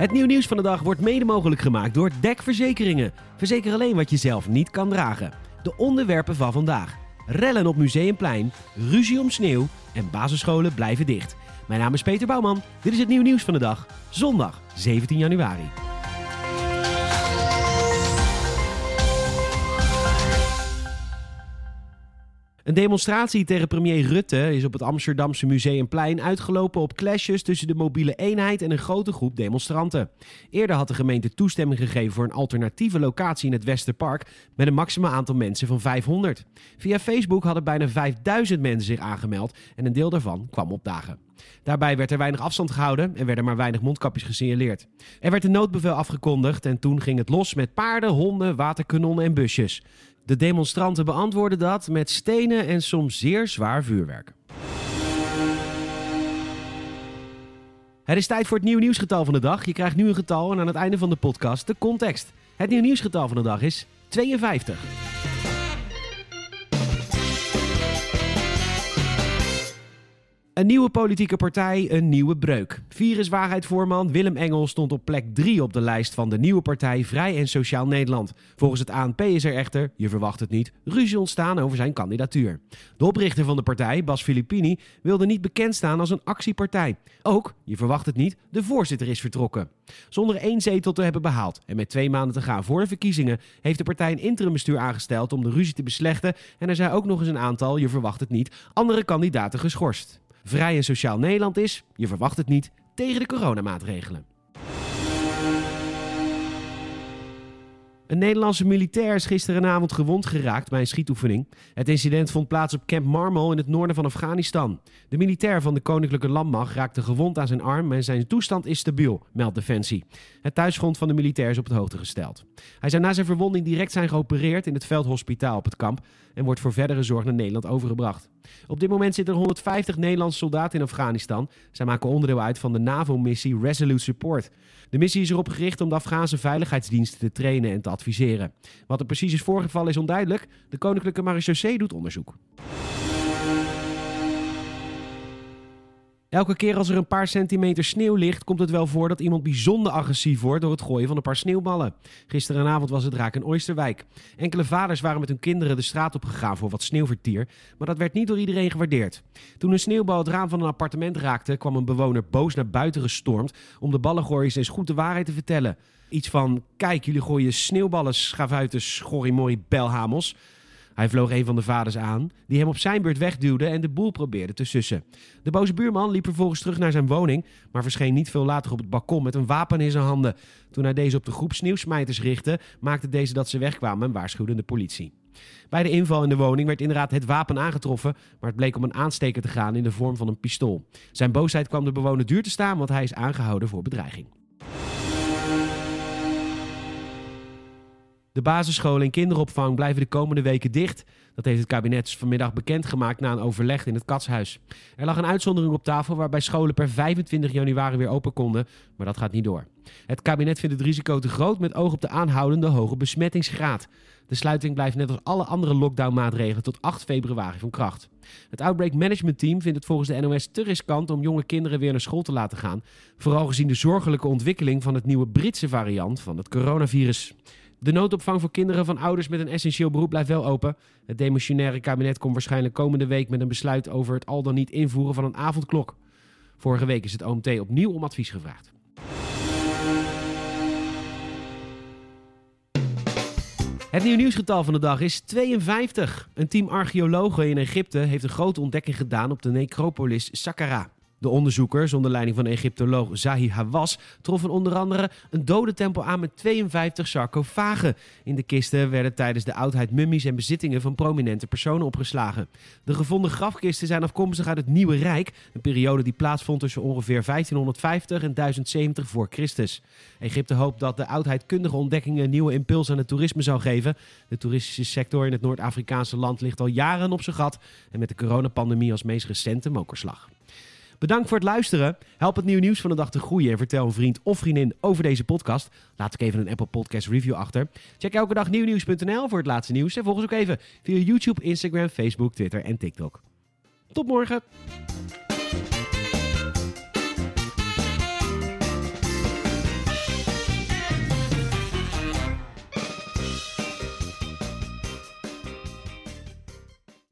Het nieuw nieuws van de dag wordt mede mogelijk gemaakt door DEC Verzekeringen. Verzeker alleen wat je zelf niet kan dragen. De onderwerpen van vandaag. Rellen op Museumplein, ruzie om sneeuw en basisscholen blijven dicht. Mijn naam is Peter Bouwman. Dit is het nieuw nieuws van de dag. Zondag 17 januari. Een demonstratie tegen premier Rutte is op het Amsterdamse Museumplein uitgelopen op clashes tussen de mobiele eenheid en een grote groep demonstranten. Eerder had de gemeente toestemming gegeven voor een alternatieve locatie in het Westerpark met een maximaal aantal mensen van 500. Via Facebook hadden bijna 5000 mensen zich aangemeld en een deel daarvan kwam opdagen. Daarbij werd er weinig afstand gehouden en werden maar weinig mondkapjes gesignaleerd. Er werd een noodbevel afgekondigd en toen ging het los met paarden, honden, waterkanonnen en busjes. De demonstranten beantwoorden dat met stenen en soms zeer zwaar vuurwerk. Het is tijd voor het nieuw nieuwsgetal van de dag. Je krijgt nu een getal en aan het einde van de podcast de context. Het nieuw nieuwsgetal van de dag is 52. Een nieuwe politieke partij, een nieuwe breuk. Viruswaarheid-voorman Willem Engel stond op plek 3 op de lijst van de nieuwe partij Vrij en Sociaal Nederland. Volgens het ANP is er echter, je verwacht het niet, ruzie ontstaan over zijn kandidatuur. De oprichter van de partij, Bas Filippini, wilde niet bekend staan als een actiepartij. Ook, je verwacht het niet, de voorzitter is vertrokken. Zonder één zetel te hebben behaald en met twee maanden te gaan voor de verkiezingen heeft de partij een interimbestuur aangesteld om de ruzie te beslechten en er zijn ook nog eens een aantal, je verwacht het niet, andere kandidaten geschorst. Vrij en Sociaal Nederland is, je verwacht het niet, tegen de coronamaatregelen. Een Nederlandse militair is gisterenavond gewond geraakt bij een schietoefening. Het incident vond plaats op Camp Marmol in het noorden van Afghanistan. De militair van de Koninklijke Landmacht raakte gewond aan zijn arm en zijn toestand is stabiel, meldt Defensie. Het thuisgrond van de militair is op de hoogte gesteld. Hij zou na zijn verwonding direct zijn geopereerd in het veldhospitaal op het kamp en wordt voor verdere zorg naar Nederland overgebracht. Op dit moment zitten er 150 Nederlandse soldaten in Afghanistan. Zij maken onderdeel uit van de NAVO-missie Resolute Support. De missie is erop gericht om de Afghaanse veiligheidsdiensten te trainen en te. Wat er precies is voorgevallen is onduidelijk. De Koninklijke Marechaussee doet onderzoek. Elke keer als er een paar centimeter sneeuw ligt, komt het wel voor dat iemand bijzonder agressief wordt door het gooien van een paar sneeuwballen. Gisterenavond was het raak in Oosterwijk. Enkele vaders waren met hun kinderen de straat op gegaan voor wat sneeuwvertier, maar dat werd niet door iedereen gewaardeerd. Toen een sneeuwbal het raam van een appartement raakte, kwam een bewoner boos naar buiten gestormd om de ballengooiers eens goed de waarheid te vertellen. Iets van: Kijk, jullie gooien sneeuwballen, schavuiten, schorrimorrie, belhamels. Hij vloog een van de vaders aan, die hem op zijn beurt wegduwde en de boel probeerde te sussen. De boze buurman liep vervolgens terug naar zijn woning, maar verscheen niet veel later op het balkon met een wapen in zijn handen. Toen hij deze op de groep sneeuwsmijters richtte, maakte deze dat ze wegkwamen en waarschuwde de politie. Bij de inval in de woning werd inderdaad het wapen aangetroffen, maar het bleek om een aansteker te gaan in de vorm van een pistool. Zijn boosheid kwam de bewoner duur te staan, want hij is aangehouden voor bedreiging. De basisscholen en kinderopvang blijven de komende weken dicht. Dat heeft het kabinet vanmiddag bekendgemaakt na een overleg in het Katshuis. Er lag een uitzondering op tafel waarbij scholen per 25 januari weer open konden, maar dat gaat niet door. Het kabinet vindt het risico te groot met oog op de aanhoudende hoge besmettingsgraad. De sluiting blijft net als alle andere lockdownmaatregelen tot 8 februari van kracht. Het Outbreak Management Team vindt het volgens de NOS te riskant om jonge kinderen weer naar school te laten gaan. Vooral gezien de zorgelijke ontwikkeling van het nieuwe Britse variant van het coronavirus. De noodopvang voor kinderen van ouders met een essentieel beroep blijft wel open. Het demissionaire kabinet komt waarschijnlijk komende week met een besluit over het al dan niet invoeren van een avondklok. Vorige week is het OMT opnieuw om advies gevraagd. Het nieuw nieuwsgetal van de dag is 52. Een team archeologen in Egypte heeft een grote ontdekking gedaan op de necropolis Saqqara. De onderzoekers, onder leiding van Egyptoloog Zahi Hawass, troffen onder andere een dodentempel aan met 52 sarcofagen. In de kisten werden tijdens de oudheid mummies en bezittingen van prominente personen opgeslagen. De gevonden grafkisten zijn afkomstig uit het Nieuwe Rijk, een periode die plaatsvond tussen ongeveer 1550 en 1070 voor Christus. Egypte hoopt dat de oudheidkundige ontdekkingen een nieuwe impuls aan het toerisme zal geven. De toeristische sector in het Noord-Afrikaanse land ligt al jaren op zijn gat en met de coronapandemie als meest recente mokerslag. Bedankt voor het luisteren. Help het nieuw nieuws van de dag te groeien en vertel een vriend of vriendin over deze podcast. Laat ik even een Apple Podcast review achter. Check elke dag nieuwnieuws.nl voor het laatste nieuws en volg ons ook even via YouTube, Instagram, Facebook, Twitter en TikTok. Tot morgen.